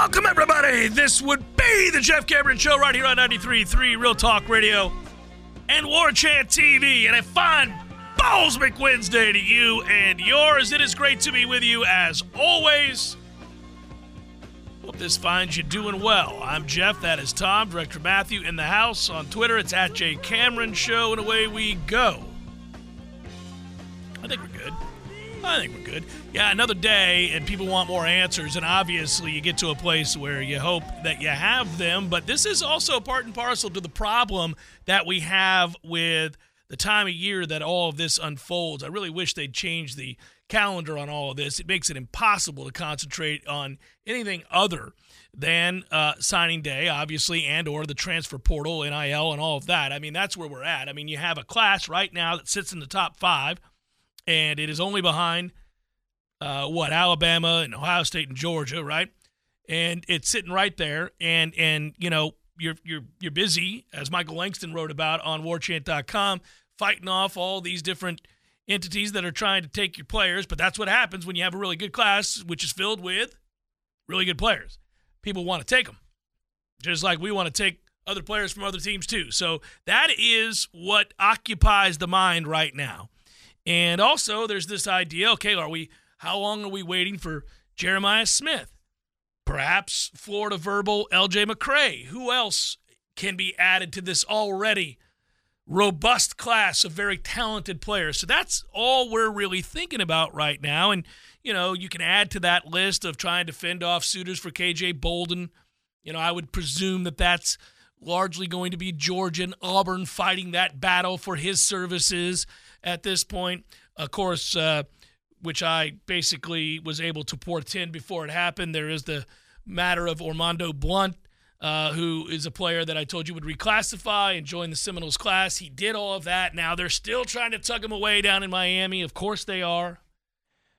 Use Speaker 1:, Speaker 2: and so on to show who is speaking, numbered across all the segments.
Speaker 1: welcome, everybody. This would be the Jeff Cameron Show right here on 93.3 Real Talk Radio and War Chant TV. And a fine Ballsmick Wednesday to you and yours. It is great to be with you as always. Hope this finds you doing well. I'm Jeff. That is Tom. Director Matthew in the house. On Twitter, it's at J Cameron Show, and away we go. I think we're good. I think we're good. Yeah, another day, and people want more answers, and obviously you get to a place where you hope that you have them. But this is also part and parcel to the problem that we have with the time of year that all of this unfolds. I really wish they'd change the calendar on all of this. It makes it impossible to concentrate on anything other than uh, signing day, obviously, and or the transfer portal, NIL, and all of that. I mean, that's where we're at. I mean, you have a class right now that sits in the top five, and it is only behind uh, what Alabama and Ohio State and Georgia, right? And it's sitting right there, and and you know you're you're you're busy, as Michael Langston wrote about on WarChant.com, fighting off all these different entities that are trying to take your players. But that's what happens when you have a really good class, which is filled with really good players. People want to take them, just like we want to take other players from other teams too. So that is what occupies the mind right now. And also, there's this idea: okay, are we? How long are we waiting for Jeremiah Smith? Perhaps Florida verbal LJ McCray. Who else can be added to this already robust class of very talented players? So that's all we're really thinking about right now. And, you know, you can add to that list of trying to fend off suitors for KJ Bolden. You know, I would presume that that's largely going to be Georgia and Auburn fighting that battle for his services at this point. Of course, uh, which I basically was able to portend before it happened. There is the matter of Armondo Blount, uh, who is a player that I told you would reclassify and join the Seminoles class. He did all of that. Now they're still trying to tug him away down in Miami. Of course they are.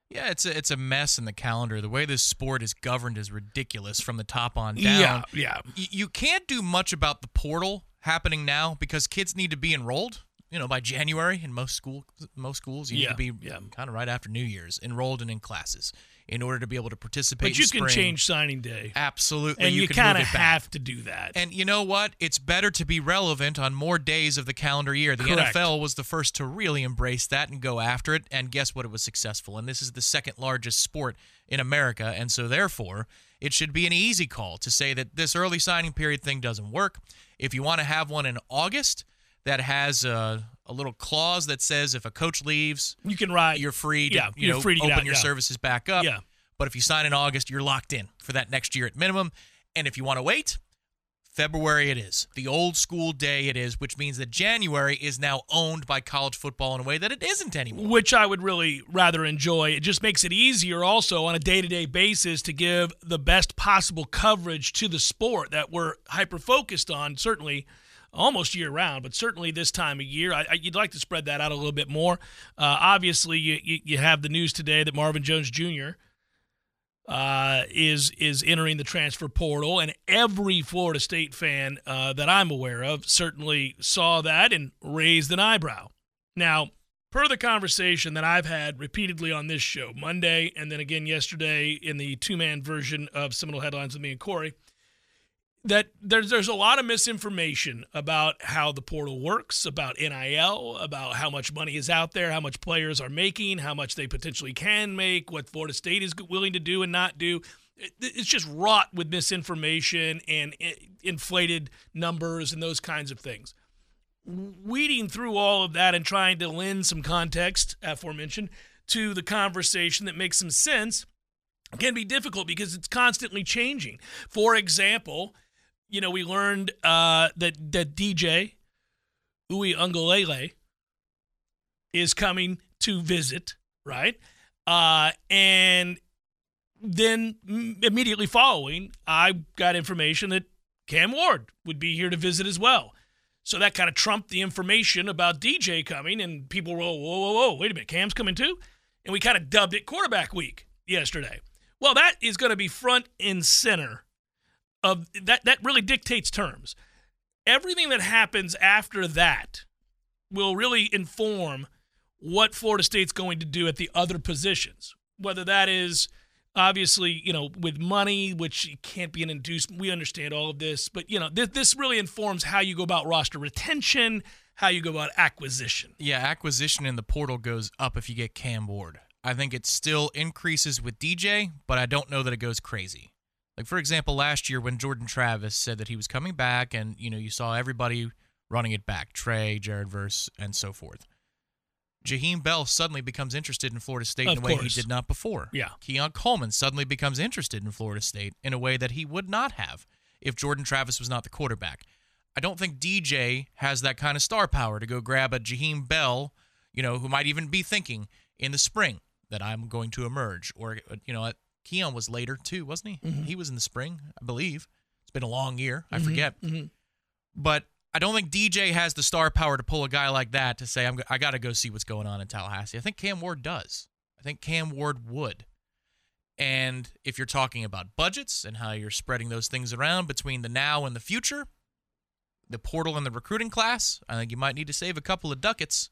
Speaker 2: Yeah, it's a, it's a mess in the calendar. The way this sport is governed is ridiculous from the top on down.
Speaker 1: Yeah, yeah.
Speaker 2: Y- you can't do much about the portal happening now because kids need to be enrolled you know, by January in most school most schools, you
Speaker 1: Yeah,
Speaker 2: need to be
Speaker 1: yeah.
Speaker 2: kind of right after New Year's enrolled and in classes in order to be able to participate.
Speaker 1: But you
Speaker 2: in
Speaker 1: can change signing day.
Speaker 2: absolutely,
Speaker 1: And you,
Speaker 2: can
Speaker 1: kind of
Speaker 2: move it back.
Speaker 1: have to do that.
Speaker 2: And you know what? It's better to be relevant on more days of the calendar year. The
Speaker 1: Correct.
Speaker 2: NFL was the first to really embrace that and go after it. And guess what? It was successful. And this is the second largest sport in America. And so, therefore, it should be an easy call to say that this early signing period thing doesn't work. If you want to have one in August that has a, a little clause that says if a coach leaves,
Speaker 1: you can ride.
Speaker 2: you're free to
Speaker 1: Yeah,
Speaker 2: you know
Speaker 1: free to
Speaker 2: open
Speaker 1: out,
Speaker 2: your
Speaker 1: yeah.
Speaker 2: services back up.
Speaker 1: Yeah.
Speaker 2: But if you sign in August, you're locked in for that next year at minimum. And if you want to wait, February it is. The old school day it is, which means that January is now owned by college football in a way that it isn't anymore.
Speaker 1: which I would really rather enjoy. It just makes it easier also on a day to day basis to give the best possible coverage to the sport that we're hyper focused on, certainly almost year round, but certainly this time of year. I, I, you'd like to spread that out a little bit more. Uh, obviously, you, you, you have the news today that Marvin Jones Jr. uh, is is entering the transfer portal, and every Florida State fan uh, that I'm aware of certainly saw that and raised an eyebrow. Now, per the conversation that I've had repeatedly on this show, Monday and then again yesterday in the two man version of Seminole Headlines with me and Corey, that there's there's a lot of misinformation about how the portal works, about NIL, about how much money is out there, how much players are making, how much they potentially can make, what Florida State is willing to do and not do. It's just wrought with misinformation and eh, inflated numbers and those kinds of things. Weeding through all of that and trying to lend some context, aforementioned, to the conversation that makes some sense can be difficult because it's constantly changing. For example, you know, we learned uh, that that DJ Uiagalelei is coming to visit, right? Uh, and then immediately following, I got information that Cam Ward would be here to visit as well. So that kind of trumped the information about DJ coming, and people were, whoa, whoa, whoa, wait a minute, Cam's coming too? And we kind of dubbed it quarterback week yesterday. Well, that is going to be front and center of that that really dictates terms. Everything that happens after that will really inform what Florida State's going to do at the other positions. Whether that is obviously, you know, with money, which can't be an inducement. We understand all of this, but you know, this, this really informs how you go about roster retention, how you go about acquisition.
Speaker 2: Yeah, acquisition in the portal goes up if you get Cam Ward. I think it still increases with DJ, but I don't know that it goes crazy. Like for example, last year when Jordan Travis said that he was coming back, and you know you saw everybody running it back, Trey, Jared Verse, and so forth. Jaheim Bell suddenly becomes interested in Florida State
Speaker 1: of
Speaker 2: in a way
Speaker 1: course.
Speaker 2: he did not before.
Speaker 1: Yeah.
Speaker 2: Keon Coleman suddenly becomes interested in Florida State in a way that he would not have if Jordan Travis was not the quarterback. I don't think DJ has that kind of star power to go grab a Jaheim Bell, you know, who might even be thinking in the spring that I'm going to emerge, or uh, you know, Keon was later too, wasn't he?
Speaker 1: Mm-hmm.
Speaker 2: He was in the spring, I believe. It's been a long year. I
Speaker 1: Mhm,
Speaker 2: forget.
Speaker 1: mhm.
Speaker 2: But I don't think DJ has the star power to pull a guy like that to say, I'm, I got to go see what's going on in Tallahassee. I think Cam Ward does. I think Cam Ward would. And if you're talking about budgets and how you're spreading those things around between the now and the future, the portal and the recruiting class, I think you might need to save a couple of ducats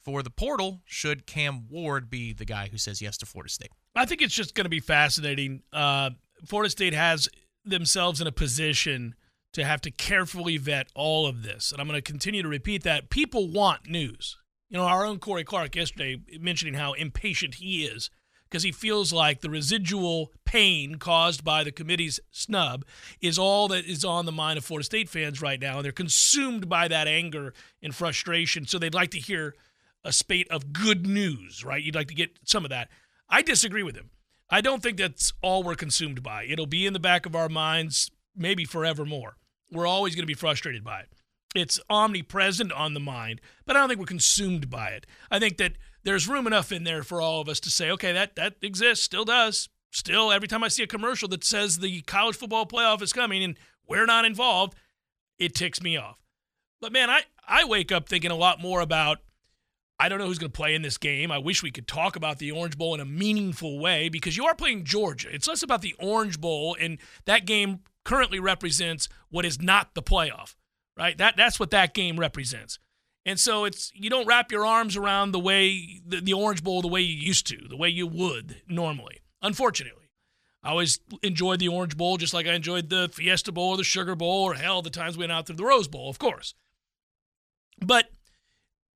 Speaker 2: for the portal should Cam Ward be the guy who says yes to Florida State.
Speaker 1: I think it's just going to be fascinating. Uh, Florida State has themselves in a position to have to carefully vet all of this. And I'm going to continue to repeat that. People want news. You know, our own Corey Clark yesterday mentioning how impatient he is because he feels like the residual pain caused by the committee's snub is all that is on the mind of Florida State fans right now. And they're consumed by that anger and frustration. So they'd like to hear a spate of good news, right? You'd like to get some of that. I disagree with him. I don't think that's all we're consumed by. It'll be in the back of our minds maybe forevermore. We're always going to be frustrated by it. It's omnipresent on the mind, but I don't think we're consumed by it. I think that there's room enough in there for all of us to say, okay, that that exists, still does. Still, every time I see a commercial that says the college football playoff is coming and we're not involved, it ticks me off. But man, I, I wake up thinking a lot more about I don't know who's going to play in this game. I wish we could talk about the Orange Bowl in a meaningful way because you are playing Georgia. It's less about the Orange Bowl, and that game currently represents what is not the playoff, right? That that's what that game represents. And so it's you don't wrap your arms around the way the, the Orange Bowl the way you used to, the way you would normally. Unfortunately, I always enjoyed the Orange Bowl just like I enjoyed the Fiesta Bowl or the Sugar Bowl or hell the times we went out through the Rose Bowl, of course. But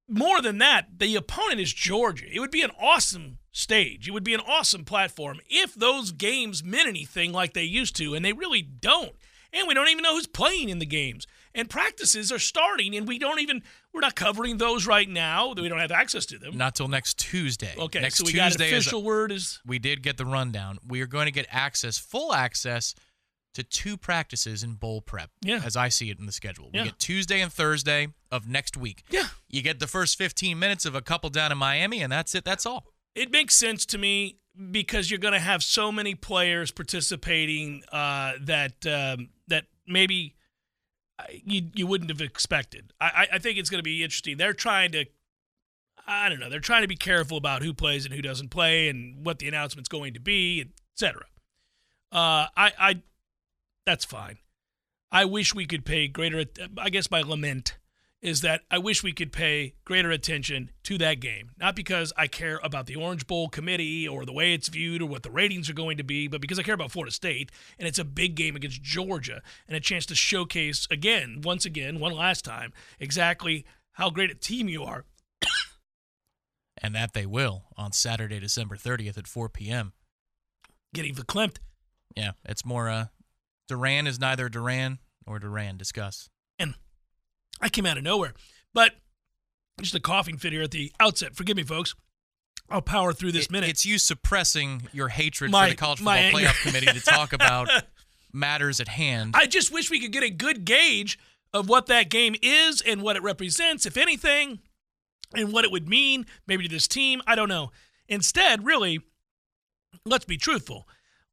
Speaker 1: more than that, the opponent is Georgia. It would be an awesome stage. It would be an awesome platform if those games meant anything like they used to, and they really don't. And we don't even know who's playing in the games. And practices are starting, and we don't even we're not covering those right now. We don't have access to them.
Speaker 2: Not till next Tuesday.
Speaker 1: Okay,
Speaker 2: next
Speaker 1: so we
Speaker 2: Tuesday
Speaker 1: got
Speaker 2: is
Speaker 1: official word is
Speaker 2: we did get the rundown. We are going to get access, full access to two practices in bowl prep.
Speaker 1: Yeah.
Speaker 2: As I see it in the schedule. We
Speaker 1: Yeah.
Speaker 2: get Tuesday and Thursday of next week.
Speaker 1: yeah.
Speaker 2: You get the first 15 minutes of a couple down in Miami, and that's it. That's all.
Speaker 1: It makes sense to me because you're going to have so many players participating uh, that um, that maybe uh, you you wouldn't have expected. I, I- I think it's going to be interesting. They're trying to, I don't know, they're trying to be careful about who plays and who doesn't play and what the announcement's going to be, etc. Uh, I, I, that's fine. I wish we could pay greater. I guess my lament is that I wish we could pay greater attention to that game. Not because I care about the Orange Bowl committee or the way it's viewed or what the ratings are going to be, but because I care about Florida State and it's a big game against Georgia and a chance to showcase again, once again, one last time, exactly how great a team you are.
Speaker 2: and that they will on Saturday, December 30th at 4 p.m.
Speaker 1: Getting verklempt.
Speaker 2: Yeah, it's more uh Duran is neither Duran nor Duran. Discuss.
Speaker 1: And I came out of nowhere. But just a coughing fit here at the outset. Forgive me, folks. I'll power through this
Speaker 2: It-
Speaker 1: minute.
Speaker 2: It's you suppressing your hatred
Speaker 1: My-
Speaker 2: for the college football playoff committee to talk about matters at hand.
Speaker 1: I just wish we could get a good gauge of what that game is and what it represents, if anything, and what it would mean maybe to this team. I don't know. Instead, really, let's be truthful.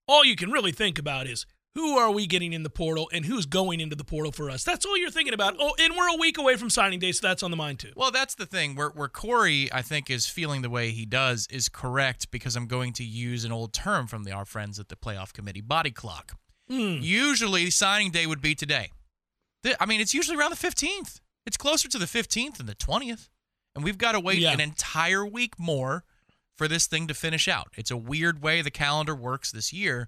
Speaker 1: All you can really think about is who are we getting in the portal and who's going into the portal for us. That's all you're thinking about. Oh, and we're a week away from signing day, so that's on the mind too.
Speaker 2: Well, that's the thing. Where where Corey, I think, is feeling the way he does is correct because I'm going to use an old term from the our friends at the playoff committee: body clock.
Speaker 1: Hmm.
Speaker 2: Usually, signing day would be today. I mean, it's usually around the 15th. It's closer to the 15th than the 20th, and we've got to wait
Speaker 1: Yeah.
Speaker 2: an entire week more for this thing to finish out. It's a weird way the calendar works this year.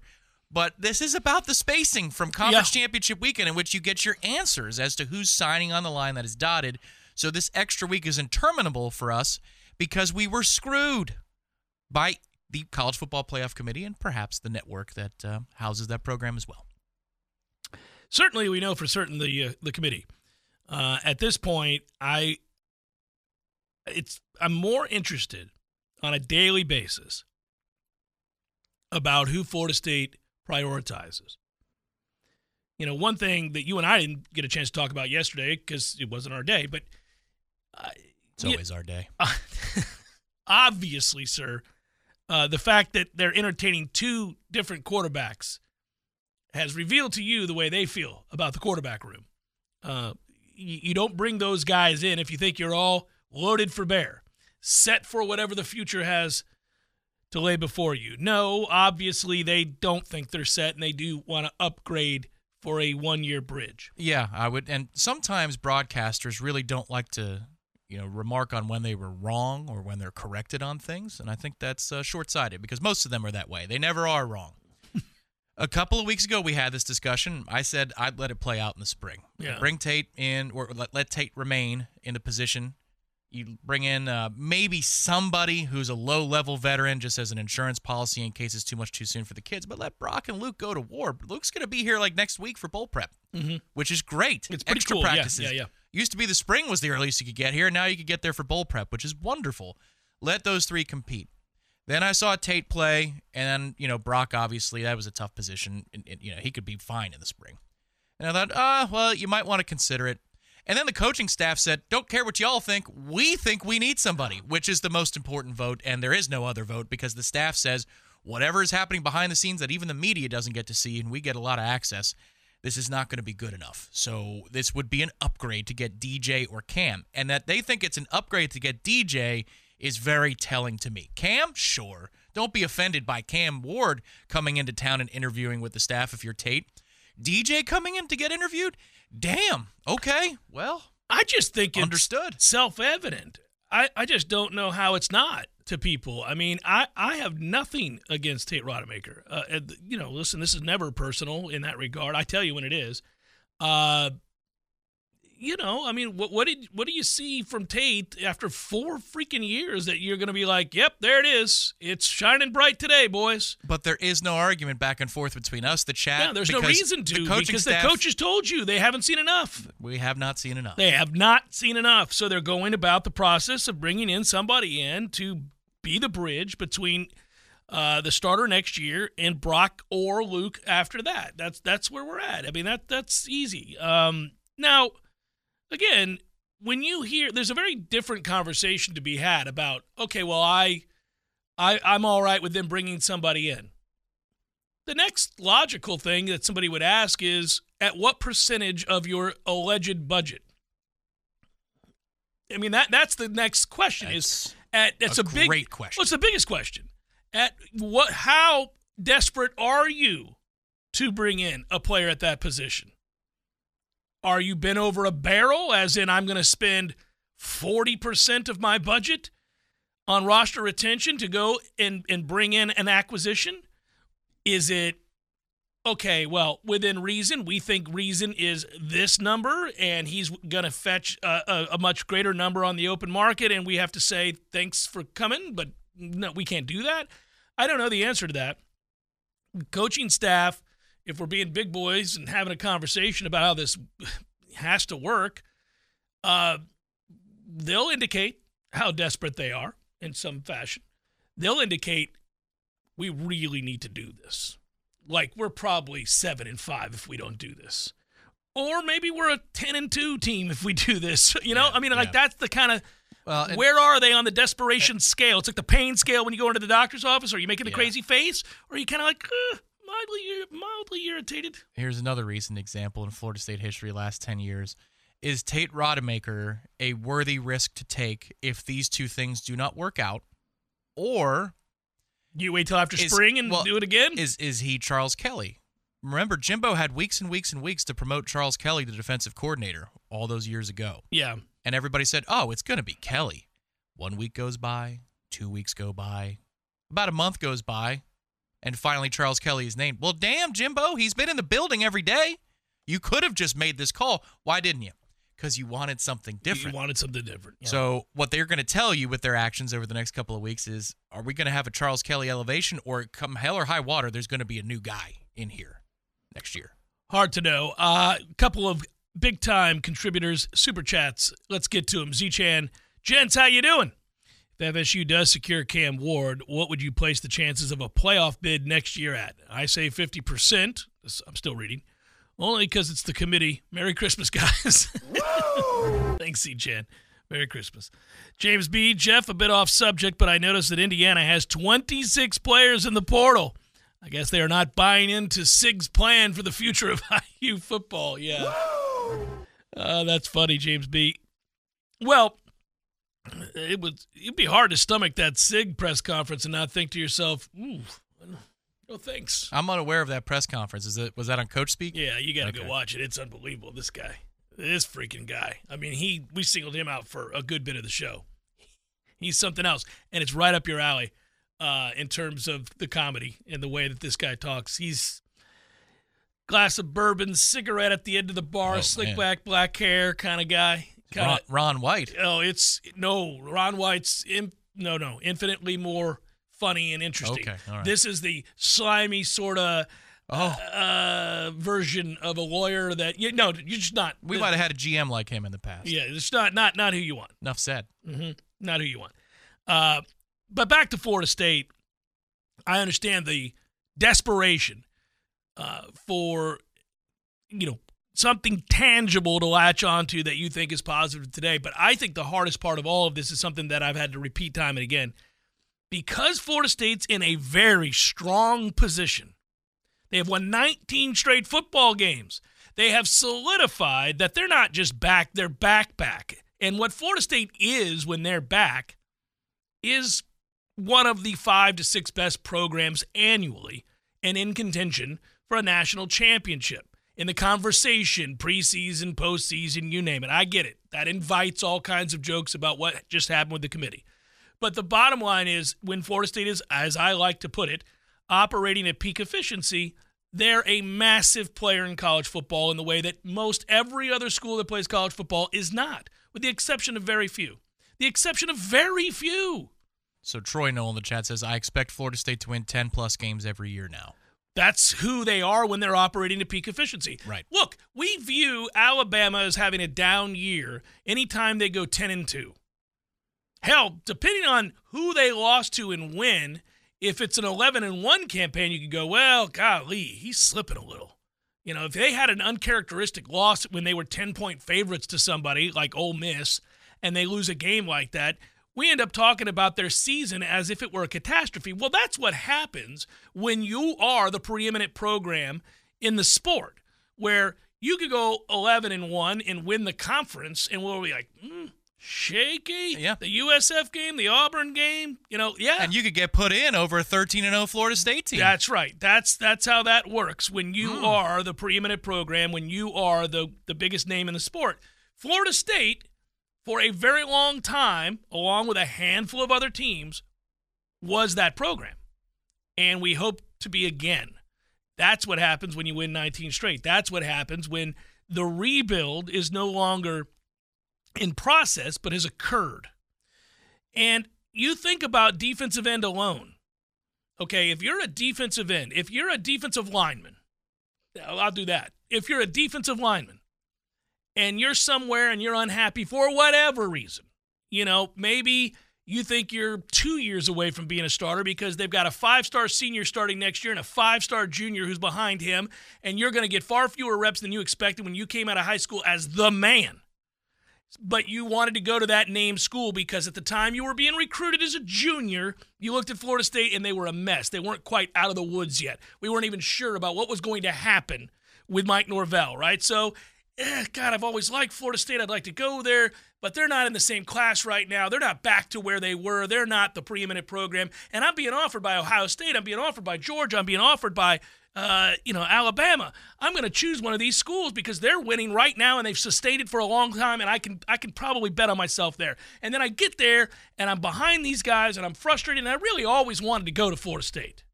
Speaker 2: But this is about the spacing from conference
Speaker 1: Yeah.
Speaker 2: championship weekend in which you get your answers as to who's signing on the line that is dotted. So this extra week is interminable for us because we were screwed by the College Football Playoff Committee and perhaps the network that uh, houses that program as well.
Speaker 1: certainly we know for certain the uh, the committee. Uh, at this point, I it's I'm more interested on a daily basis about who Florida State prioritizes. You know, one thing that you and I didn't get a chance to talk about yesterday because it wasn't our day, but uh,
Speaker 2: It's always our day.
Speaker 1: obviously, sir, uh, the fact that they're entertaining two different quarterbacks has revealed to you the way they feel about the quarterback room. Uh, you, you don't bring those guys in if you think you're all loaded for bear, set for whatever the future has to lay before you. No, obviously they don't think they're set and they do want to upgrade for a one year bridge.
Speaker 2: Yeah, I would. And sometimes broadcasters really don't like to, you know, remark on when they were wrong or when they're corrected on things. And I think that's uh, short sighted because most of them are that way. They never are wrong. A couple of weeks ago, we had this discussion. I said I'd let it play out in the spring.
Speaker 1: Yeah.
Speaker 2: Bring Tate in, or let, let Tate remain in the position. You bring in uh, maybe somebody who's a low level veteran just as an insurance policy in case it's too much too soon for the kids, but let Brock and Luke go to war. Luke's going to be here like next week for bowl prep, which is great.
Speaker 1: Mm-hmm. It's pretty
Speaker 2: Extra
Speaker 1: cool. Yeah,
Speaker 2: practices.
Speaker 1: yeah, yeah.
Speaker 2: Used to be the spring was the earliest you could get here. Now you could get there for bowl prep, which is wonderful. Let those three compete. Then I saw Tate play, and then, you know Brock. Obviously, that was a tough position. And, and, you know he could be fine in the spring. And I thought, ah, well, you might want to consider it. And then the coaching staff said, "Don't care what y'all think. We think we need somebody," which is the most important vote, and there is no other vote because the staff says whatever is happening behind the scenes that even the media doesn't get to see, and we get a lot of access. This is not going to be good enough. So this would be an upgrade to get DJ or Cam, and that they think it's an upgrade to get DJ is very telling to me. Cam, sure. Don't be offended by Cam Ward coming into town and interviewing with the staff if you're Tate. DJ coming in to get interviewed? Damn. Okay. Well,
Speaker 1: I just think it's
Speaker 2: Understood.
Speaker 1: self evident. I, I just don't know how it's not to people. I mean, I, I have nothing against Tate Rodemaker. Uh, you know, listen, this is never personal in that regard. I tell you when it is. Uh, you know, I mean, what what did what do you see from Tate after four freaking years that you're going to be like, yep, there it is, it's shining bright today, boys.
Speaker 2: but there is no argument back and forth between us, the chat.
Speaker 1: Yeah, there's no reason to
Speaker 2: the
Speaker 1: because
Speaker 2: staff,
Speaker 1: the coaches told you they haven't seen enough.
Speaker 2: We have not seen enough.
Speaker 1: They have not seen enough. So they're going about the process of bringing in somebody in to be the bridge between uh, the starter next year and Brock or Luke after that. That's that's where we're at. I mean that that's easy. Um, now, again, when you hear there's a very different conversation to be had about okay, well I, I I'm all right with them bringing somebody in. The next logical thing that somebody would ask is at what percentage of your alleged budget? I mean that that's the next question is at that's
Speaker 2: a
Speaker 1: a, big
Speaker 2: great question.
Speaker 1: What's the biggest question? At what how desperate are you to bring in a player at that position? Are you bent over a barrel, as in I'm going to spend 40% of my budget on roster retention to go and, and bring in an acquisition? Is it okay, well, within reason, we think reason is this number, and he's going to fetch a, a, a, much greater number on the open market, and we have to say thanks for coming, but no, we can't do that. I don't know the answer to that. Coaching staff, if we're being big boys and having a conversation about how this has to work, uh, they'll indicate how desperate they are in some fashion. They'll indicate we really need to do this like we're probably seven and five if we don't do this. Or maybe we're a ten and two team if we do this. You know, yeah, I mean, like yeah. that's the kind of well, where are they on the desperation scale? It's like the pain scale when you go into the doctor's office. Are you making the yeah. crazy face, or are you kind of like uh, mildly, mildly irritated?
Speaker 2: Here's another recent example in Florida State history: last ten years. Is Tate Rodemaker a worthy risk to take if these two things do not work out, or
Speaker 1: you wait till after is, spring and well, do it again?
Speaker 2: Is is he Charles Kelly? Remember, Jimbo had weeks and weeks and weeks to promote Charles Kelly, the defensive coordinator, all those years ago.
Speaker 1: Yeah.
Speaker 2: And everybody said, oh, it's going to be Kelly. One week goes by, two weeks go by, about a month goes by, and finally Charles Kelly is named. Well, damn, Jimbo, he's been in the building every day. You could have just made this call. Why didn't you? because you wanted something different.
Speaker 1: You wanted something different.
Speaker 2: Yeah. So what they're going to tell you with their actions over the next couple of weeks is, are we going to have a Charles Kelly elevation, or come hell or high water, there's going to be a new guy in here next year?
Speaker 1: Hard to know. A uh, couple of big time contributors, super chats. Let's get to them. Z-Chan, gents, how you doing? If FSU does secure Cam Ward, what would you place the chances of a playoff bid next year at? I say 50%. I'm still reading. Only because it's the committee. Merry Christmas, guys. Thanks, C. Chan. Merry Christmas. James B. Jeff, a bit off subject, but I noticed that Indiana has 26 players in the portal. I guess they are not buying into Sig's plan for the future of IU football. Yeah. Uh, that's funny, James B. Well, it would it'd be hard to stomach that Sig press conference and not think to yourself, ooh, no thanks.
Speaker 2: I'm unaware of that press conference. Is it was that on Coach Speak?
Speaker 1: Yeah, you got to okay. go watch it. It's unbelievable. This guy, this freaking guy. I mean, he we singled him out for a good bit of the show. He's something else, and it's right up your alley uh, in terms of the comedy and the way that this guy talks. He's glass of bourbon, cigarette at the end of the bar, oh, slick man. back, black hair kind of guy.
Speaker 2: Kinda, Ron, Ron, White.
Speaker 1: Oh, it's no Ron White's. In, no, no, infinitely more funny and interesting.
Speaker 2: Okay,
Speaker 1: This is the slimy sort of oh. uh, version of a lawyer that you no, you're just not.
Speaker 2: We might have had a GM like him in the past.
Speaker 1: Yeah, it's not not not who you want.
Speaker 2: Enough said.
Speaker 1: Mm-hmm. Not who you want. Uh, but back to Florida State, I understand the desperation uh, for you know something tangible to latch onto that you think is positive today. But I think the hardest part of all of this is something that I've had to repeat time and again because Florida State's in a very strong position, they have won 19 straight football games. They have solidified that they're not just back, they're back, back. And what Florida State is when they're back is one of the five to six best programs annually and in contention for a national championship. In the conversation, preseason, postseason, you name it. I get it. That invites all kinds of jokes about what just happened with the committee. But the bottom line is when Florida State is, as I like to put it, operating at peak efficiency, they're a massive player in college football in the way that most every other school that plays college football is not, with the exception of very few. The exception of very few.
Speaker 2: So Troy Noel in the chat says, I expect Florida State to win 10 plus games every year now.
Speaker 1: That's who they are when they're operating at peak efficiency.
Speaker 2: Right.
Speaker 1: Look, we view Alabama as having a down year anytime they go 10 and 2. Hell, depending on who they lost to and when, if it's an 11 and 1 campaign, you could go, well, golly, he's slipping a little. You know, if they had an uncharacteristic loss when they were 10 point favorites to somebody like Ole Miss and they lose a game like that, we end up talking about their season as if it were a catastrophe. Well, that's what happens when you are the preeminent program in the sport, where you could go 11 and 1 and win the conference, and we'll be like, mm, shaky.
Speaker 2: Yeah.
Speaker 1: The USF game, the Auburn game, you know, yeah.
Speaker 2: And you could get put in over a 13 and 0 Florida State team.
Speaker 1: That's right. That's that's how that works. When you
Speaker 2: Hmm.
Speaker 1: are the preeminent program, when you are the the biggest name in the sport. Florida State for a very long time, along with a handful of other teams, was that program. And we hope to be again. That's what happens when you win 19 straight. That's what happens when the rebuild is no longer in process but has occurred. And you think about defensive end alone. Okay, if you're a defensive end, if you're a defensive lineman, I'll do that. If you're a defensive lineman and you're somewhere and you're unhappy for whatever reason, you know, maybe you think you're two years away from being a starter because they've got a five star senior starting next year and a five star junior who's behind him, and you're going to get far fewer reps than you expected when you came out of high school as the man but you wanted to go to that named school because at the time you were being recruited as a junior, you looked at Florida State and they were a mess. They weren't quite out of the woods yet. We weren't even sure about what was going to happen with Mike Norvell, right? So, eh, God, I've always liked Florida State. I'd like to go there, but they're not in the same class right now. They're not back to where they were. They're not the preeminent program. And I'm being offered by Ohio State. I'm being offered by Georgia. I'm being offered by uh, you know, Alabama. I'm going to choose one of these schools because they're winning right now and they've sustained it for a long time, and I can I can probably bet on myself there. And then I get there and I'm behind these guys and I'm frustrated, and I really always wanted to go to Florida State.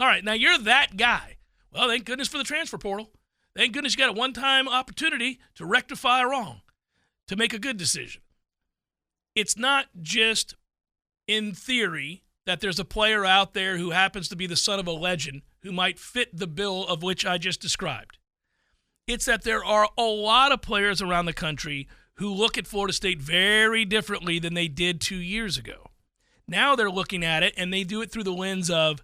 Speaker 1: All right, now you're that guy. Well, thank goodness for the transfer portal. Thank goodness you got a one-time opportunity to rectify a wrong, to make a good decision. It's not just in theory that there's a player out there who happens to be the son of a legend who might fit the bill of which I just described. It's that there are a lot of players around the country who look at Florida State very differently than they did two years ago. Now they're looking at it and they do it through the lens of,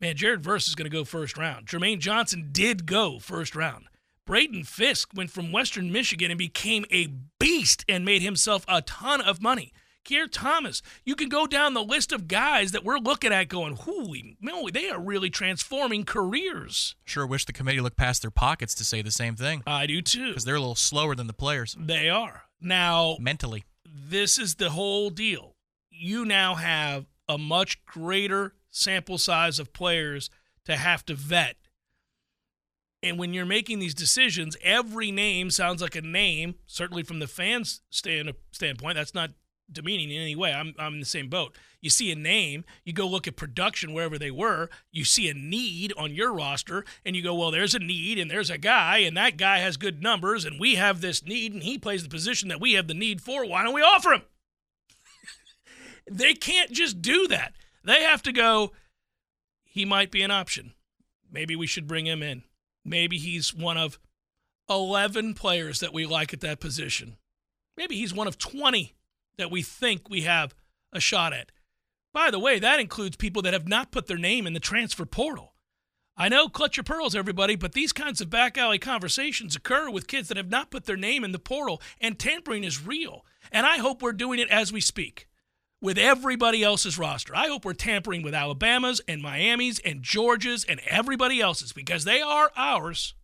Speaker 1: man, Jared Verse is going to go first round. Jermaine Johnson did go first round. Braden Fiske went from Western Michigan and became a beast and made himself a ton of money. Keir Thomas, you can go down the list of guys that we're looking at going, holy moly, they are really transforming careers.
Speaker 2: Sure wish the committee looked past their pockets to say the same thing
Speaker 1: I do too.
Speaker 2: because they're a little slower than the players
Speaker 1: They are. Now,
Speaker 2: mentally.
Speaker 1: this is the whole deal. You now have a much greater sample size of players to have to vet. And when you're making these decisions, every name sounds like a name, certainly from the fans' stand, standpoint. That's not demeaning in any way. I'm, I'm in the same boat. You see a name, you go look at production wherever they were, you see a need on your roster, and you go, well, there's a need, and there's a guy, and that guy has good numbers, and we have this need, and he plays the position that we have the need for. Why don't we offer him? they can't just do that. They have to go, he might be an option. Maybe we should bring him in. Maybe he's one of 11 players that we like at that position. Maybe he's one of 20 that we think we have a shot at. By the way, that includes people that have not put their name in the transfer portal. I know, clutch your pearls, everybody, but these kinds of back alley conversations occur with kids that have not put their name in the portal, and tampering is real. And I hope we're doing it as we speak with everybody else's roster. I hope we're tampering with Alabama's and Miami's and Georgia's and everybody else's because they are ours.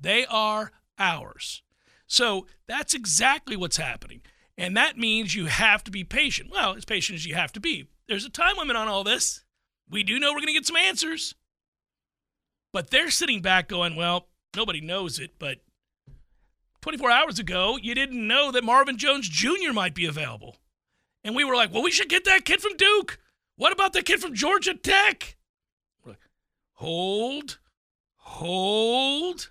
Speaker 1: They are ours. So that's exactly what's happening. And that means you have to be patient. Well, as patient as you have to be. There's a time limit on all this. We do know we're going to get some answers. But they're sitting back going, well, nobody knows it, but 24 hours ago, you didn't know that Marvin Jones Jr. might be available. And we were like, well, we should get that kid from Duke. What about the kid from Georgia Tech? We're like, hold, hold.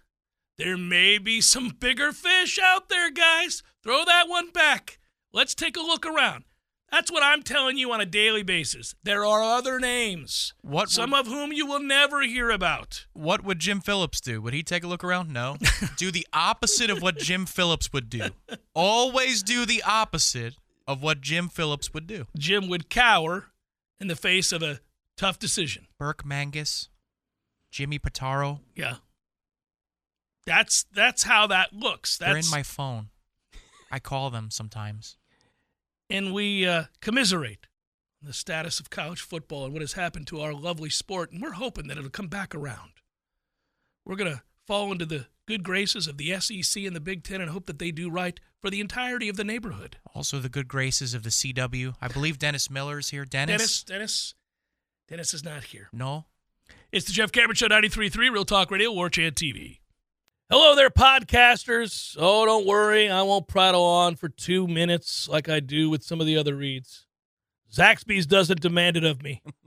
Speaker 1: There may be some bigger fish out there, guys. Throw that one back. Let's take a look around. That's what I'm telling you on a daily basis. There are other names,
Speaker 2: What
Speaker 1: some
Speaker 2: would,
Speaker 1: of whom you will never hear about.
Speaker 2: what would Jim Phillips do? Would he take a look around? No. do the opposite of what Jim Phillips would do. Always do the opposite of what Jim Phillips would do.
Speaker 1: Jim would cower in the face of a tough decision.
Speaker 2: Burke Magnus, Jimmy Pitaro.
Speaker 1: Yeah. That's that's how that looks. That's
Speaker 2: They're in my phone. I call them sometimes.
Speaker 1: and we uh, commiserate the status of college football and what has happened to our lovely sport, and we're hoping that it'll come back around. We're gonna fall into the good graces of the SEC and the Big Ten and hope that they do right for the entirety of the neighborhood.
Speaker 2: Also, the good graces of the CW. I believe Dennis Miller is here. Dennis?
Speaker 1: Dennis, Dennis, Dennis is not here.
Speaker 2: No?
Speaker 1: It's the Jeff Cameron Show, 93.3 Real Talk Radio, War Chant TV. Hello there, podcasters. Oh, don't worry. I won't prattle on for two minutes like I do with some of the other reads. Zaxby's doesn't demand it of me.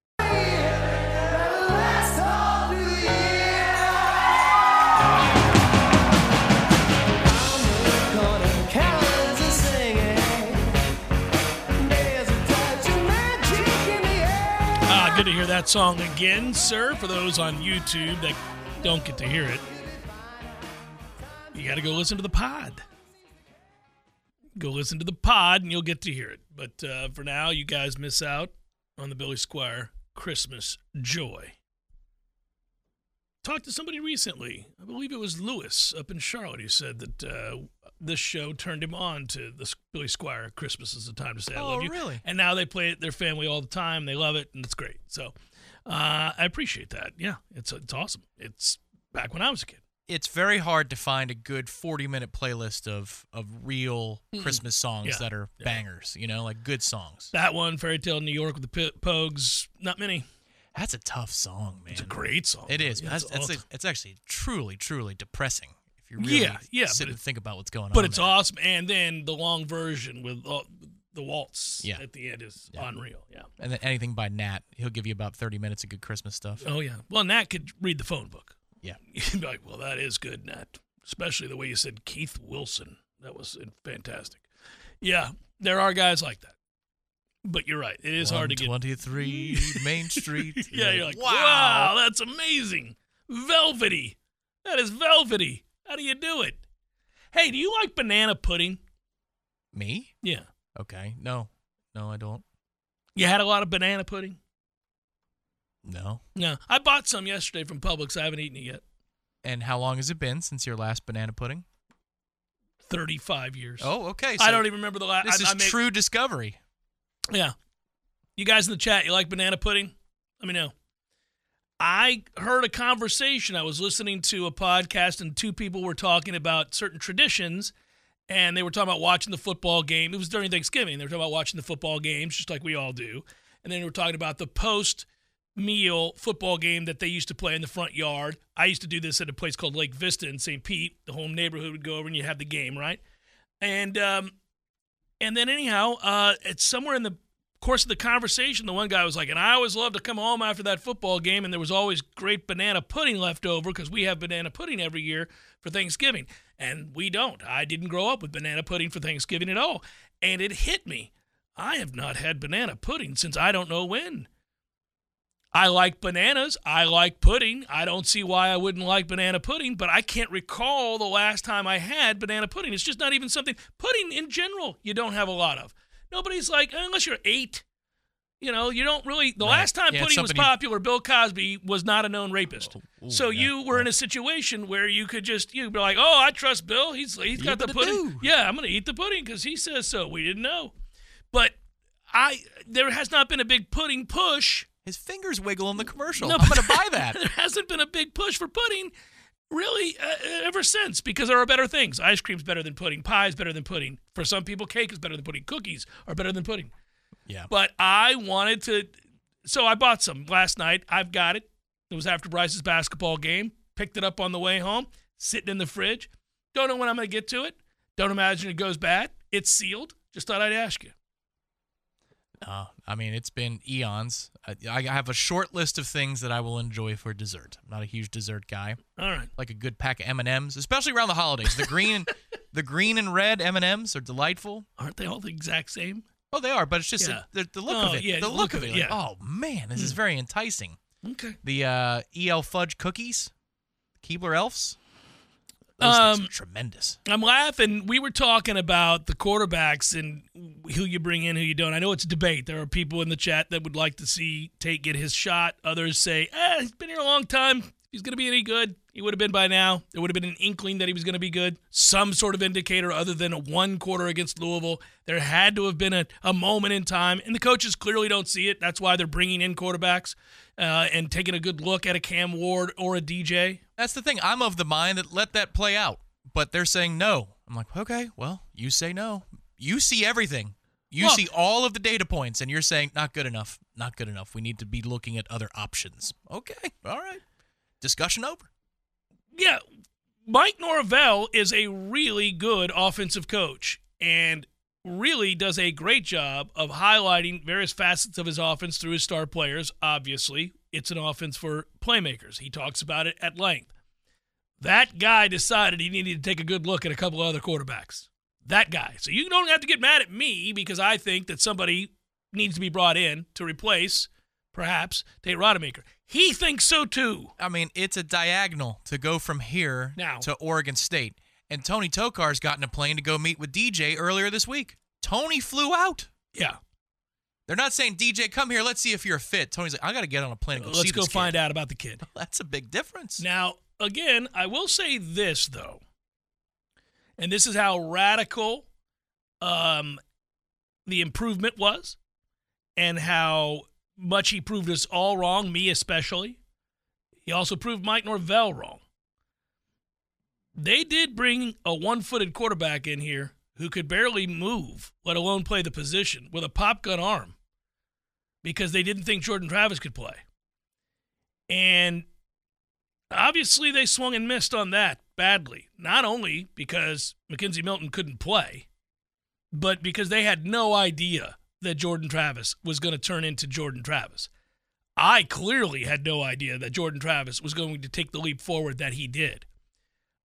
Speaker 1: Good to hear that song again, sir. For those on YouTube that don't get to hear it, you got to go listen to the pod. Go listen to the pod and you'll get to hear it. But uh, for now, you guys miss out on the Billy Squier Christmas joy. Talked to somebody recently. I believe it was Lewis up in Charlotte. He said that uh, this show turned him on to the Billy Squier Christmas is the time to say I
Speaker 2: Oh,
Speaker 1: love you.
Speaker 2: really?
Speaker 1: And now they play it their family all the time. They love it and it's great. So uh, I appreciate that. Yeah, it's it's awesome. It's back when I was a kid.
Speaker 2: It's very hard to find a good 40 minute playlist of, of real Christmas songs
Speaker 1: Yeah.
Speaker 2: that are
Speaker 1: Yeah.
Speaker 2: bangers, you know, like good songs.
Speaker 1: That one, Fairy Tale in New York with the P- Pogues, not many.
Speaker 2: That's a tough song, man.
Speaker 1: It's a great song.
Speaker 2: It is.
Speaker 1: Yeah,
Speaker 2: That's,
Speaker 1: it's
Speaker 2: that's
Speaker 1: awesome.
Speaker 2: it's actually truly, truly depressing you really
Speaker 1: Yeah, yeah,
Speaker 2: sit and think about what's going on.
Speaker 1: but it's
Speaker 2: there.
Speaker 1: awesome. And then the long version with uh, the waltz
Speaker 2: Yeah.
Speaker 1: at the end is
Speaker 2: Yeah.
Speaker 1: unreal. Yeah.
Speaker 2: And then anything by Nat, he'll give you about 30 minutes of good Christmas stuff.
Speaker 1: Oh yeah. Well, Nat could read the phone book.
Speaker 2: Yeah.
Speaker 1: You'd be like, well, that is good, Nat. Especially the way you said Keith Wilson. That was fantastic. Yeah, there are guys like that. But you're right. It is hard to get.
Speaker 2: 123 Main Street.
Speaker 1: yeah, you're like, wow, that's amazing. Velvety. That is velvety. How do you do it? Hey, do you like banana pudding?
Speaker 2: Me?
Speaker 1: Yeah.
Speaker 2: Okay. No. No, I don't.
Speaker 1: You had a lot of banana pudding?
Speaker 2: No.
Speaker 1: No. I bought some yesterday from Publix. I haven't eaten it yet.
Speaker 2: And how long has it been since your last banana pudding?
Speaker 1: 35 years.
Speaker 2: Oh, okay.
Speaker 1: I don't even remember the last.
Speaker 2: This
Speaker 1: I,
Speaker 2: is
Speaker 1: I make-
Speaker 2: true discovery.
Speaker 1: Yeah. You guys in the chat, you like banana pudding? Let me know. I heard a conversation. I was listening to a podcast, and two people were talking about certain traditions, and they were talking about watching the football game. It was during Thanksgiving. They were talking about watching the football games, just like we all do. And then they were talking about the post meal football game that they used to play in the front yard. I used to do this at a place called Lake Vista in St. Pete. The whole neighborhood would go over and you have the game, right? And um, and then anyhow, uh, it's somewhere in the course of the conversation, the one guy was like, and I always love to come home after that football game, and there was always great banana pudding left over because we have banana pudding every year for Thanksgiving. And we don't. I didn't grow up with banana pudding for Thanksgiving at all. And it hit me. I have not had banana pudding since I don't know when. I like bananas. I like pudding. I don't see why I wouldn't like banana pudding, but I can't recall the last time I had banana pudding. It's just not even something, pudding in general, you don't have a lot of. Nobody's like, unless you're eight, you know, you don't really. The
Speaker 2: Right.
Speaker 1: last time
Speaker 2: Yeah,
Speaker 1: was
Speaker 2: you-
Speaker 1: popular, Bill Cosby was not a known rapist.
Speaker 2: Oh, ooh,
Speaker 1: so
Speaker 2: yeah,
Speaker 1: you were
Speaker 2: yeah.
Speaker 1: in a situation where you could just, you'd be like, oh, I trust Bill. He's he's got the pudding.
Speaker 2: Yibbidi-doo.
Speaker 1: Yeah, I'm going to eat the pudding because he says so. We didn't know. But I, there has not been a big pudding push.
Speaker 2: His fingers wiggle in the commercial.
Speaker 1: No,
Speaker 2: I'm going to buy that.
Speaker 1: there hasn't been a big push for pudding really uh, ever since because there are better things. Ice cream's better than pudding. Pie's better than pudding. For some people, cake is better than pudding. Cookies are better than pudding.
Speaker 2: Yeah.
Speaker 1: But I wanted to, so I bought some last night. I've got it. It was after Bryce's basketball game. Picked it up on the way home, sitting in the fridge. Don't know when I'm going to get to it. Don't imagine it goes bad. It's sealed. Just thought I'd ask you.
Speaker 2: Uh, I mean, it's been eons. I, I have a short list of things that I will enjoy for dessert. I'm not a huge dessert guy.
Speaker 1: All right.
Speaker 2: Like a good pack of M&Ms, especially around the holidays. The green, the green and red M&Ms are delightful.
Speaker 1: Aren't they all the exact same?
Speaker 2: Oh, they are, but it's just
Speaker 1: Yeah.
Speaker 2: the, the look
Speaker 1: Oh,
Speaker 2: of it.
Speaker 1: yeah,
Speaker 2: the look, of it. like,
Speaker 1: yeah.
Speaker 2: oh man, this is very enticing.
Speaker 1: Okay.
Speaker 2: The uh, EL fudge cookies, Keebler Elves. Those
Speaker 1: Um,
Speaker 2: tremendous.
Speaker 1: I'm laughing. We were talking about the quarterbacks and who you bring in, who you don't. I know it's a debate. There are people in the chat that would like to see Tate get his shot. Others say, eh, he's been here a long time. If he's going to be any good, he would have been by now. There would have been an inkling that he was going to be good. Some sort of indicator other than a one quarter against Louisville. There had to have been a, a moment in time, and the coaches clearly don't see it. That's why they're bringing in quarterbacks uh, and taking a good look at a Cam Ward or a DJ.
Speaker 2: That's the thing. I'm of the mind that let that play out, but they're saying no. I'm like, okay, well, you say no. You see everything. You
Speaker 1: Well-
Speaker 2: see all of the data points, and you're saying not good enough. Not good enough. We need to be looking at other options. Okay, all right. Discussion over.
Speaker 1: yeah, Mike Norvell is a really good offensive coach and really does a great job of highlighting various facets of his offense through his star players. Obviously, it's an offense for playmakers. He talks about it at length. That guy decided he needed to take a good look at a couple of other quarterbacks. That guy. So you don't have to get mad at me because I think that somebody needs to be brought in to replace, perhaps, Tate Rodemaker. He thinks so too.
Speaker 2: I mean, it's a diagonal to go from here
Speaker 1: Now-
Speaker 2: to Oregon State. And Tony Tokarz gotten a plane to go meet with DJ earlier this week. Tony flew out.
Speaker 1: Yeah.
Speaker 2: They're not saying DJ, come here. Let's see if you're a fit. Tony's like, I got to get on a plane and go
Speaker 1: Let's
Speaker 2: see
Speaker 1: go
Speaker 2: this kid."
Speaker 1: find out about the kid.
Speaker 2: That's a big difference.
Speaker 1: Now, again, I will say this though, and this is how radical um, the improvement was, and how much he proved us all wrong, me especially. He also proved Mike Norvell wrong. They did bring a one-footed quarterback in here who could barely move, let alone play the position, with a pop gun arm, because they didn't think Jordan Travis could play. And obviously they swung and missed on that badly. Not only because McKenzie Milton couldn't play, but because they had no idea that Jordan Travis was going to turn into Jordan Travis. I clearly had no idea that Jordan Travis was going to take the leap forward that he did.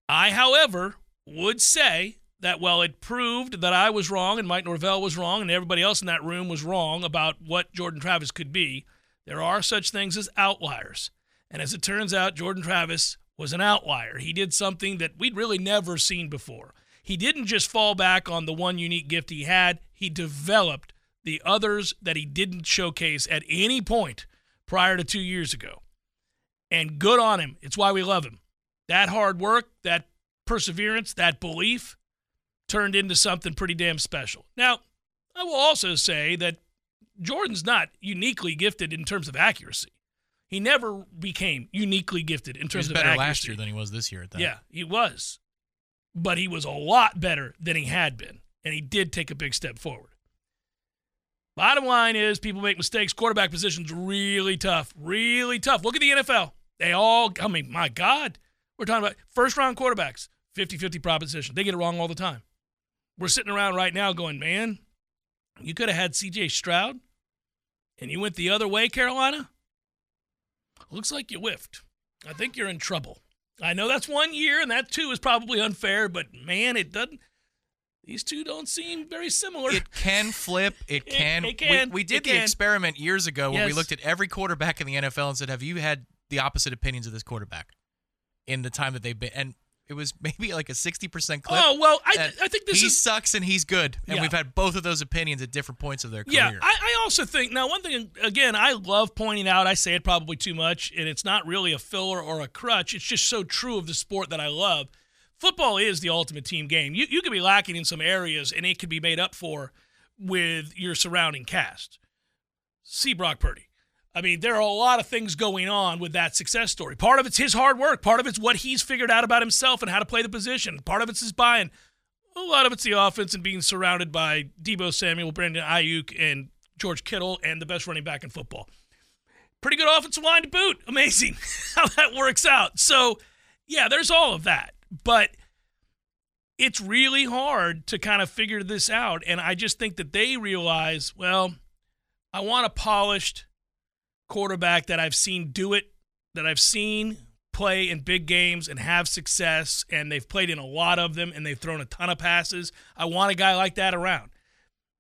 Speaker 1: I, however, would say that while it proved that I was wrong and Mike Norvell was wrong and everybody else in that room was wrong about what Jordan Travis could be, there are such things as outliers. And as it turns out, Jordan Travis was an outlier. He did something that we'd really never seen before. He didn't just fall back on the one unique gift he had, he developed the others that he didn't showcase at any point prior to two years ago. And good on him. It's why we love him. That hard work, that perseverance, that belief turned into something pretty damn special. Now, I will also say that Jordan's not uniquely gifted in terms of accuracy. He never became uniquely gifted in
Speaker 2: He
Speaker 1: terms
Speaker 2: was
Speaker 1: of
Speaker 2: better
Speaker 1: accuracy.
Speaker 2: last year than he was this year at that.
Speaker 1: Yeah, he was. But he was a lot better than he had been. And he did take a big step forward. Bottom line is people make mistakes. Quarterback position's really tough. Really tough. Look at the NFL. They all, I mean, my God. We're talking about first round quarterbacks, 50 50 proposition. They get it wrong all the time. We're sitting around right now going, man, you could have had CJ Stroud and you went the other way, Carolina. Looks like you whiffed. I think you're in trouble. I know that's one year, and that too is probably unfair, but man, it doesn't. These two don't seem very similar.
Speaker 2: It can flip. It
Speaker 1: It-
Speaker 2: can.
Speaker 1: it can.
Speaker 2: We, we did
Speaker 1: It
Speaker 2: the
Speaker 1: can.
Speaker 2: experiment years ago where we looked at every quarterback in the NFL and said, "Have you had the opposite opinions of this quarterback in the time that they've been?" And it was maybe like a sixty percent clip.
Speaker 1: oh well, I, I think this
Speaker 2: he
Speaker 1: is
Speaker 2: sucks and he's good, and
Speaker 1: Yeah.
Speaker 2: we've had both of those opinions at different points of their
Speaker 1: Yeah,
Speaker 2: career.
Speaker 1: I, I also think now one thing again I love pointing out. I say it probably too much, and it's not really a filler or a crutch. It's just so true of the sport that I love. Football is the ultimate team game. You you could be lacking in some areas, and it could be made up for with your surrounding cast. See Brock Purdy. I mean, there are a lot of things going on with that success story. Part of it's his hard work. Part of it's what he's figured out about himself and how to play the position. Part of it's his buying. A lot of it's the offense and being surrounded by Deebo Samuel, Brandon Aiyuk, and George Kittle, and the best running back in football. Pretty good offensive line to boot. Amazing how that works out. So, yeah, there's all of that. But it's really hard to kind of figure this out. And I just think that they realize, well, I want a polished quarterback that I've seen do it, that I've seen play in big games and have success, and they've played in a lot of them and they've thrown a ton of passes. I want a guy like that around.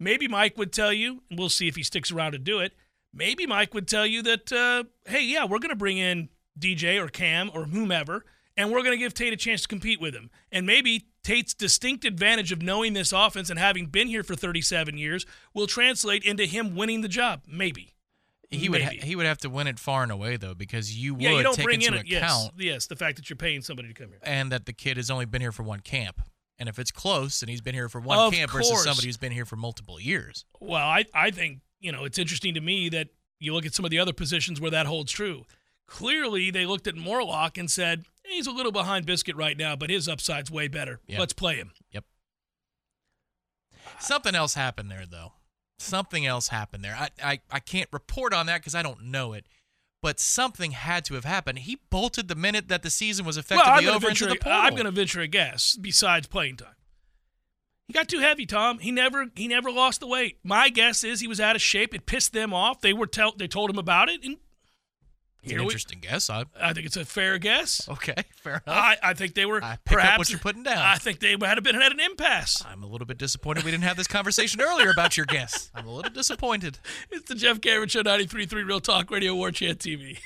Speaker 1: Maybe Mike would tell you, and we'll see if he sticks around to do it. Maybe Mike would tell you that, uh, hey, yeah, we're going to bring in DJ or Cam or whomever, and we're going to give Tate a chance to compete with him. And maybe Tate's distinct advantage of knowing this offense and having been here for 37 years will translate into him winning the job. Maybe.
Speaker 2: He would ha- he would have to win it far and away though because you would
Speaker 1: yeah, you don't
Speaker 2: take
Speaker 1: bring
Speaker 2: into account
Speaker 1: Yes, yes, the fact that you're paying somebody to come here.
Speaker 2: and that the kid has only been here for one camp. And if it's close and he's been here for one
Speaker 1: Of
Speaker 2: camp
Speaker 1: course.
Speaker 2: versus somebody who's been here for multiple years.
Speaker 1: Well, I, I think, you know, it's interesting to me that you look at some of the other positions where that holds true. Clearly, they looked at Morlock and said, "Eh, he's a little behind Biscuit right now, but his upside's way better.
Speaker 2: Yeah.
Speaker 1: Let's play him.
Speaker 2: Yep. Something else happened there though. Something else happened there. I I, I can't report on that because I don't know it. But something had to have happened. He bolted the minute that the season was
Speaker 1: Well,
Speaker 2: effectively
Speaker 1: I'm going
Speaker 2: over
Speaker 1: to
Speaker 2: into
Speaker 1: venture.
Speaker 2: the portal.
Speaker 1: I'm going to venture a guess. Besides playing time, he got too heavy. Tom. He never. He never lost the weight. My guess is he was out of shape. It pissed them off. They were tell. They told him about it, and
Speaker 2: It's
Speaker 1: here
Speaker 2: an
Speaker 1: we-
Speaker 2: interesting guess. I,
Speaker 1: I think it's a fair guess.
Speaker 2: okay, fair enough.
Speaker 1: I, I think they were
Speaker 2: I pick up what you're putting down.
Speaker 1: I think they had been at an impasse.
Speaker 2: I'm a little bit disappointed we didn't have this conversation earlier about your guess. I'm a little disappointed.
Speaker 1: It's the Jeff Cameron Show, 93.3 Real Talk Radio, War Chant TV.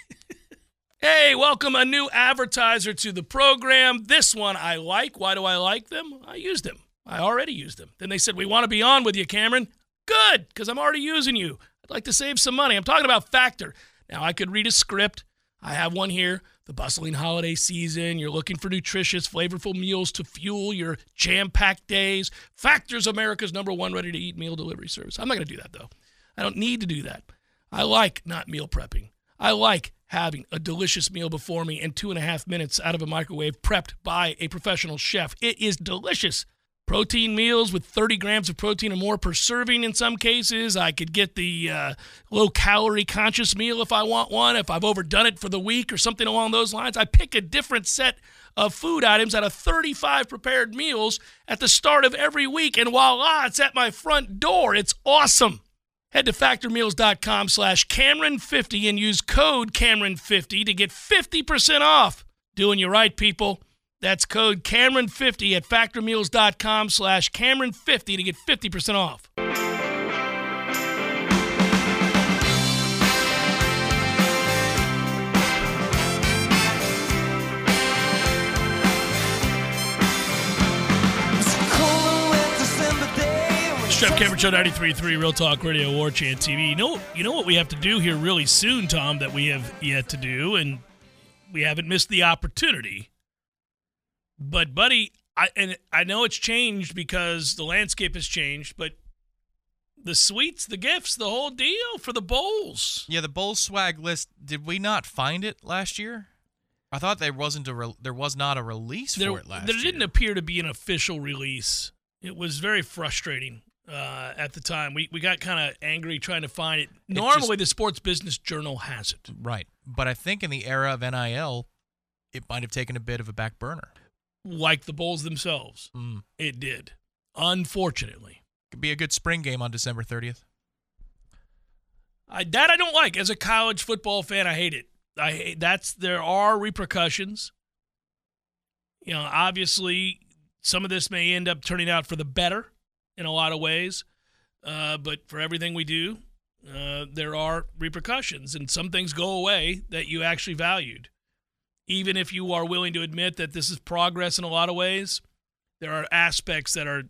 Speaker 1: hey, welcome a new advertiser to the program. This one I like. Why do I like them? I used them. I already used them. Then they said, we want to be on with you, Cameron. Good, because I'm already using you. I'd like to save some money. I'm talking about Factor. Now, I could read a script. I have one here. The bustling holiday season. You're looking for nutritious, flavorful meals to fuel your jam packed days. Factor's America's number one ready to eat meal delivery service. I'm not going to do that, though. I don't need to do that. I like not meal prepping. I like having a delicious meal before me in two and a half minutes out of a microwave prepped by a professional chef. It is delicious. Protein meals with 30 grams of protein or more per serving in some cases. I could get the uh, low calorie conscious meal if I want one, if I've overdone it for the week or something along those lines. I pick a different set of food items out of 35 prepared meals at the start of every week. And voila, it's at my front door. It's awesome. Head to factormeals.com slash Cameron50 and use code Cameron50 to get 50% off. Doing you right, people. That's code Cameron50 at factormeals.com slash Cameron50 to get 50% off. Jeff Cameron Show 93.3 Real Talk Radio War Chant TV. You know, you know what we have to do here really soon, Tom, that we have yet to do, and we haven't missed the opportunity. But, buddy, I and I know it's changed because the landscape has changed, but the sweets, the gifts, the whole deal for the bowls.
Speaker 2: Yeah, the bowl swag list. Did we not find it last year? I thought there wasn't a re- there was not a release
Speaker 1: There,
Speaker 2: for it last
Speaker 1: there
Speaker 2: year.
Speaker 1: didn't appear to be an official release. It was very frustrating uh, at the time. We we got kind of angry trying to find it. Normally, the Sports Business Journal has it.
Speaker 2: Right, but I think in the era of NIL, it might have taken a bit of a back burner.
Speaker 1: Like the Bulls themselves.
Speaker 2: Mm.
Speaker 1: It did. Unfortunately.
Speaker 2: Could be a good spring game on December 30th.
Speaker 1: I, that I don't like. As a college football fan, I hate it. I hate that's there are repercussions. You know, obviously some of this may end up turning out for the better in a lot of ways. Uh, but for everything we do, uh, there are repercussions and some things go away that you actually valued. Even if you are willing to admit that this is progress in a lot of ways, there are aspects that are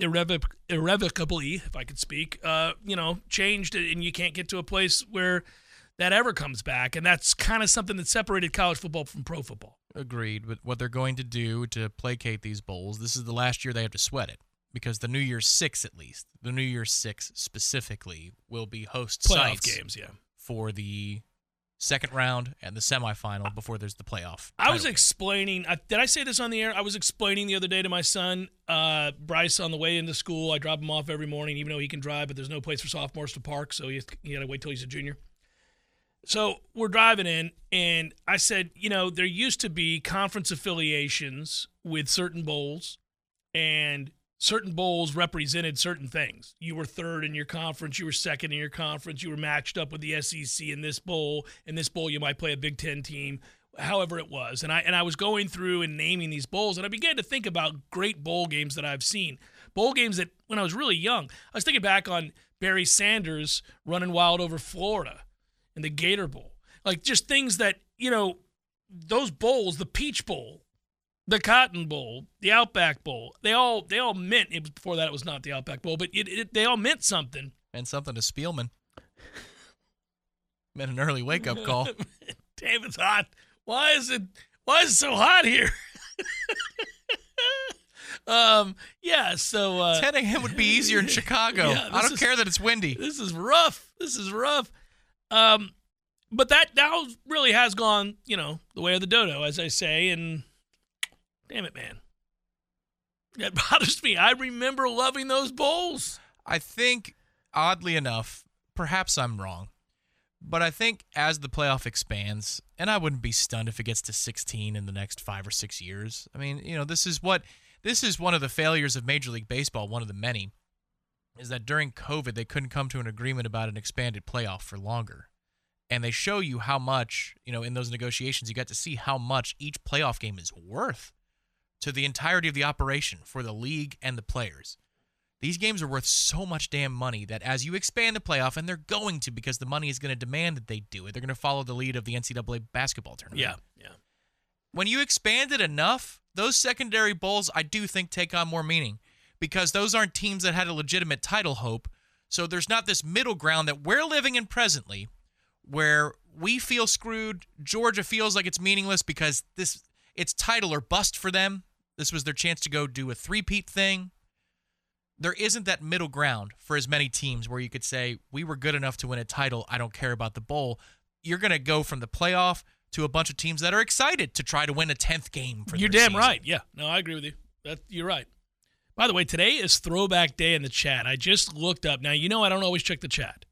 Speaker 1: irrevoc- irrevocably, if I could speak, uh, you know, changed, and you can't get to a place where that ever comes back. And that's kind of something that separated college football from pro football.
Speaker 2: Agreed. But what they're going to do to placate these bowls, this is the last year they have to sweat it because the New Year's Six, at least, the New Year's Six specifically, will be host
Speaker 1: Playoff
Speaker 2: sites
Speaker 1: games, yeah.
Speaker 2: for the second round and the semifinal before there's the playoff.
Speaker 1: I was explaining. I, did I say this on the air? I was explaining the other day to my son, uh, Bryce, on the way into school. I drop him off every morning, even though he can drive, but there's no place for sophomores to park, so he, he got to wait till he's a junior. So we're driving in, and I said, you know, there used to be conference affiliations with certain bowls, and certain bowls represented certain things. You were third in your conference, you were second in your conference, you were matched up with the SEC in this bowl. In this bowl, you might play a Big Ten team, however it was. And I and I was going through and naming these bowls, and I began to think about great bowl games that I've seen. Bowl games that when I was really young, I was thinking back on Barry Sanders running wild over Florida in the Gator Bowl. Like just things that, you know, those bowls, the Peach Bowl, the Cotton Bowl, the Outback Bowl, they all they all meant it was before that it was not the Outback Bowl, but it, it, they all meant something.
Speaker 2: And something to Spielman. meant an early wake up call.
Speaker 1: Damn, it's hot. Why is it why is it so hot here? um, yeah, so uh
Speaker 2: 10 a.m. would be easier in Chicago.
Speaker 1: Yeah,
Speaker 2: I don't
Speaker 1: is-
Speaker 2: care that it's windy.
Speaker 1: this is rough. This is rough. Um, but that now really has gone, you know, the way of the dodo, as I say, and damn it, man. That bothers me. I remember loving those bowls.
Speaker 2: I think, oddly enough, perhaps I'm wrong, but I think as the playoff expands, and I wouldn't be stunned if it gets to 16 in the next five or six years. I mean, you know, this is what this is one of the failures of Major League Baseball. One of the many is that during COVID they couldn't come to an agreement about an expanded playoff for longer. And they show you how much, you know, in those negotiations, you got to see how much each playoff game is worth to the entirety of the operation for the league and the players. These games are worth so much damn money that as you expand the playoff, and they're going to because the money is going to demand that they do it, they're going to follow the lead of the NCAA basketball tournament.
Speaker 1: Yeah, yeah.
Speaker 2: When you expand it enough, those secondary bowls, I do think, take on more meaning because those aren't teams that had a legitimate title hope. So there's not this middle ground that we're living in presently where we feel screwed. Georgia feels like it's meaningless because this it's title or bust for them. This was their chance to go do a three-peat thing. There isn't that middle ground for as many teams where you could say we were good enough to win a title. I don't care about the bowl. You're going to go from the playoff to a bunch of teams that are excited to try to win a 10th game for
Speaker 1: You're damn
Speaker 2: season.
Speaker 1: right. Yeah. No, I agree with you. That you're right. By the way, today is throwback day in the chat. I just looked up. Now, you know I don't always check the chat.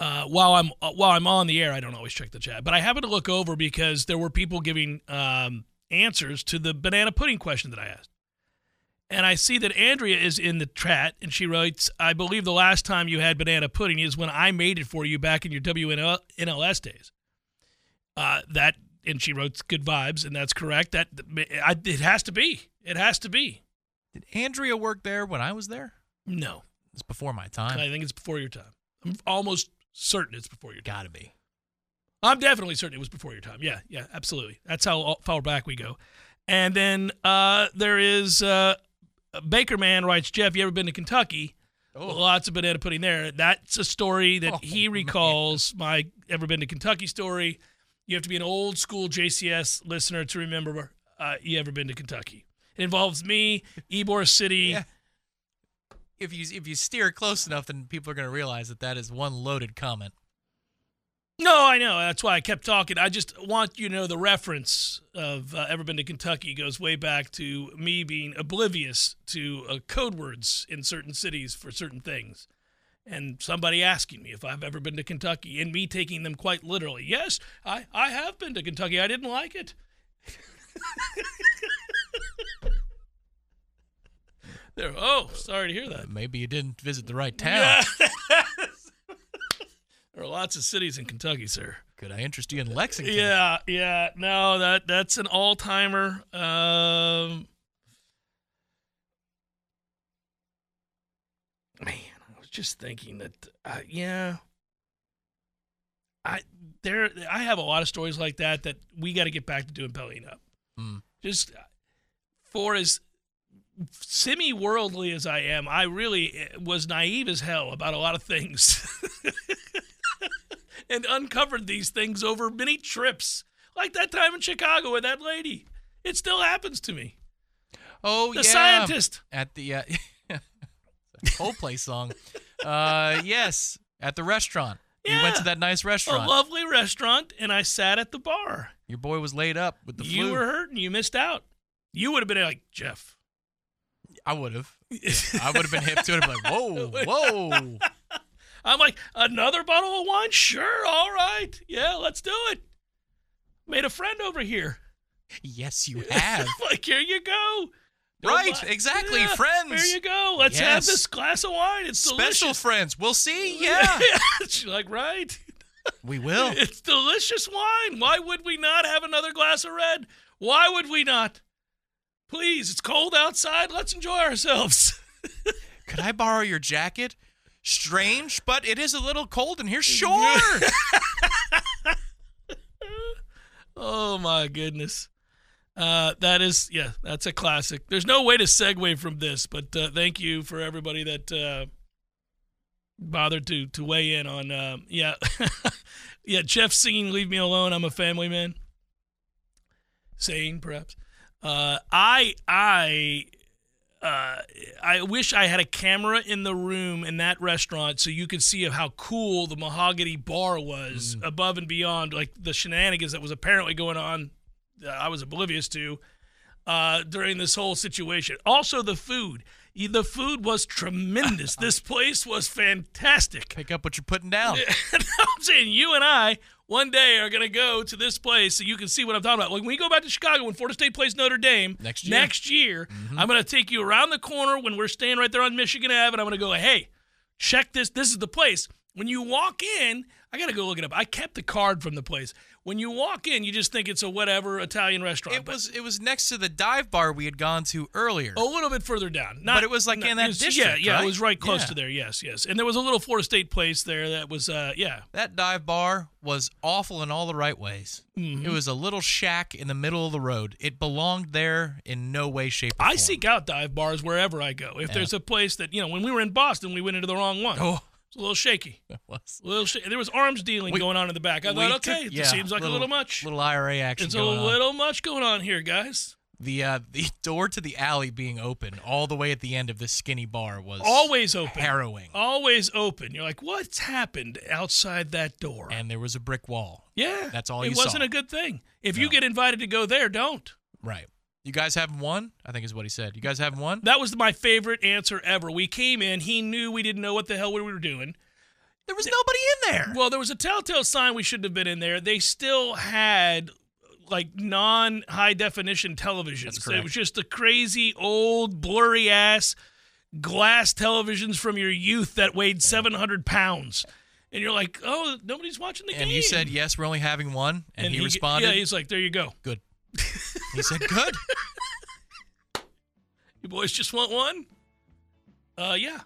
Speaker 1: Uh, while I'm uh, while I'm on the air, I don't always check the chat, but I happened to look over because there were people giving um, answers to the banana pudding question that I asked. And I see that Andrea is in the chat, and she writes, "I believe the last time you had banana pudding is when I made it for you back in your WNLS days." Uh, that, and she wrote "good vibes," and that's correct. That I, it has to be. It has to be.
Speaker 2: Did Andrea work there when I was there?
Speaker 1: No,
Speaker 2: It's before my time.
Speaker 1: I think it's before your time. I'm almost certain it's before your time.
Speaker 2: Gotta be.
Speaker 1: I'm definitely certain it was before your time. Yeah, yeah, absolutely. That's how far back we go. And then uh, there is uh, Baker Man writes, Jeff, you ever been to Kentucky? Lots of banana pudding there. That's a story that
Speaker 2: Oh,
Speaker 1: he recalls. My ever been to Kentucky story. You have to be an old school JCS listener to remember uh, you ever been to Kentucky. It involves me, Ybor City.
Speaker 2: Yeah. If you if you steer close enough, then people are going to realize that that is one loaded comment.
Speaker 1: No, I know. That's why I kept talking. I just want you to know the reference of uh, ever been to Kentucky goes way back to me being oblivious to uh, code words in certain cities for certain things. And somebody asking me if I've ever been to Kentucky and me taking them quite literally. Yes, I, I have been to Kentucky. I didn't like it. there. Oh, sorry to hear that.
Speaker 2: Maybe you didn't visit the right town.
Speaker 1: there are lots of cities in Kentucky, sir.
Speaker 2: Could I interest you in Lexington?
Speaker 1: Yeah, yeah. No, that that's an all timer. Um, man, I was just thinking that. Uh, yeah, I there. I have a lot of stories like that that we got to get back to doing bellying up.
Speaker 2: Hmm.
Speaker 1: Just for as semi worldly as I am, I really eh, was naive as hell about a lot of things. and uncovered these things over many trips. Like that time in Chicago with that lady. It still happens to me.
Speaker 2: Oh yeah.
Speaker 1: The
Speaker 2: yeah.
Speaker 1: scientist.
Speaker 2: at the uh, Coldplay song. Uh, yes, at the restaurant. You went to that nice restaurant.
Speaker 1: A lovely restaurant, and I sat at the bar.
Speaker 2: Your boy was laid up with the
Speaker 1: you
Speaker 2: flu.
Speaker 1: You were hurting. You missed out. You would have been like, Jeff.
Speaker 2: I would have. I would have been hip to it. I'd be like, whoa, whoa.
Speaker 1: I'm like, another bottle of wine? Sure, all right. Yeah, let's do it. Made a friend over here.
Speaker 2: Yes, you have.
Speaker 1: like, here you go. Don't
Speaker 2: Right,
Speaker 1: buy-
Speaker 2: exactly,
Speaker 1: Yeah,
Speaker 2: friends.
Speaker 1: There you go. Let's have this glass of wine. It's delicious.
Speaker 2: Special
Speaker 1: delicious.
Speaker 2: friends. We'll see. Yeah,
Speaker 1: She's like, right.
Speaker 2: we will.
Speaker 1: It's delicious wine. Why would we not have another glass of red? Why would we not? Please, it's cold outside. Let's enjoy ourselves.
Speaker 2: Could I borrow your jacket? Strange, but it is a little cold in here. Sure.
Speaker 1: oh my goodness. Uh, that is, yeah, that's a classic. There's no way to segue from this, but uh, thank you for everybody that uh, bothered to to weigh in on. Uh, yeah, yeah. Jeff singing "Leave Me Alone." I'm a family man. Saying perhaps. Uh, I I uh, I wish I had a camera in the room in that restaurant so you could see how cool the mahogany bar was above and beyond like the shenanigans that was apparently going on that I was oblivious to uh, during this whole situation. Also, the food. The food was tremendous. this place was fantastic.
Speaker 2: Pick up what you're putting down.
Speaker 1: I'm saying you and I one day are going to go to this place so you can see what I'm talking about. Like when we go back to Chicago, when Florida State plays Notre Dame
Speaker 2: Next year. Mm-hmm.
Speaker 1: I'm going to take you around the corner when we're staying right there on Michigan Ave, and I'm going to go, hey, check this. This is the place. When you walk in, I got to go look it up. I kept the card from the place. When you walk in, you just think it's a whatever Italian restaurant.
Speaker 2: It
Speaker 1: but
Speaker 2: was it was next to the dive bar we had gone to earlier.
Speaker 1: a little bit further down. Not,
Speaker 2: But it was, like, in that
Speaker 1: was-
Speaker 2: district,
Speaker 1: Yeah, yeah,
Speaker 2: right?
Speaker 1: it was right close
Speaker 2: Yeah.
Speaker 1: to there. Yes, yes. And there was a little Florida State place there that was, uh, yeah,
Speaker 2: That dive bar was awful in all the right ways.
Speaker 1: Mm-hmm.
Speaker 2: It was a little shack in the middle of the road. It belonged there in no way, shape, or form.
Speaker 1: I seek out dive bars wherever I go. If there's a place that you know, when we were in Boston, we went into the wrong one.
Speaker 2: Oh,
Speaker 1: a little shaky.
Speaker 2: it was.
Speaker 1: A little sh- there was arms dealing
Speaker 2: We-
Speaker 1: going on in the back. I thought, okay, it
Speaker 2: yeah,
Speaker 1: seems like a little much.
Speaker 2: Little IRA action
Speaker 1: it's a
Speaker 2: going on.
Speaker 1: little much going on here, guys.
Speaker 2: The uh, the door to the alley being open all the way at the end of this skinny bar was
Speaker 1: Always open.
Speaker 2: harrowing.
Speaker 1: Always open. You're like, what's happened outside that door?
Speaker 2: And there was a brick wall.
Speaker 1: yeah,
Speaker 2: That's all
Speaker 1: It wasn't
Speaker 2: saw.
Speaker 1: a good thing. If you get invited to go there, don't.
Speaker 2: Right. You guys haven't won? I think is what he said. You guys haven't won?
Speaker 1: That was my favorite answer ever. We came in. He knew we didn't know what the hell we were doing.
Speaker 2: There was nobody in there.
Speaker 1: Well, there was a telltale sign we shouldn't have been in there. They still had like non high definition televisions.
Speaker 2: That's
Speaker 1: It was just the crazy old blurry ass glass televisions from your youth that weighed 700 pounds. And you're like, oh, nobody's watching the game.
Speaker 2: and you said yes, we're only having one, and, he,
Speaker 1: g-
Speaker 2: responded,
Speaker 1: Yeah, he's like, there you go.
Speaker 2: "Good." he said, "Good."
Speaker 1: You boys just want one? Uh, yeah,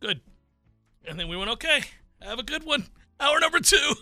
Speaker 1: good. And then we went, okay, have a good one. Hour number two.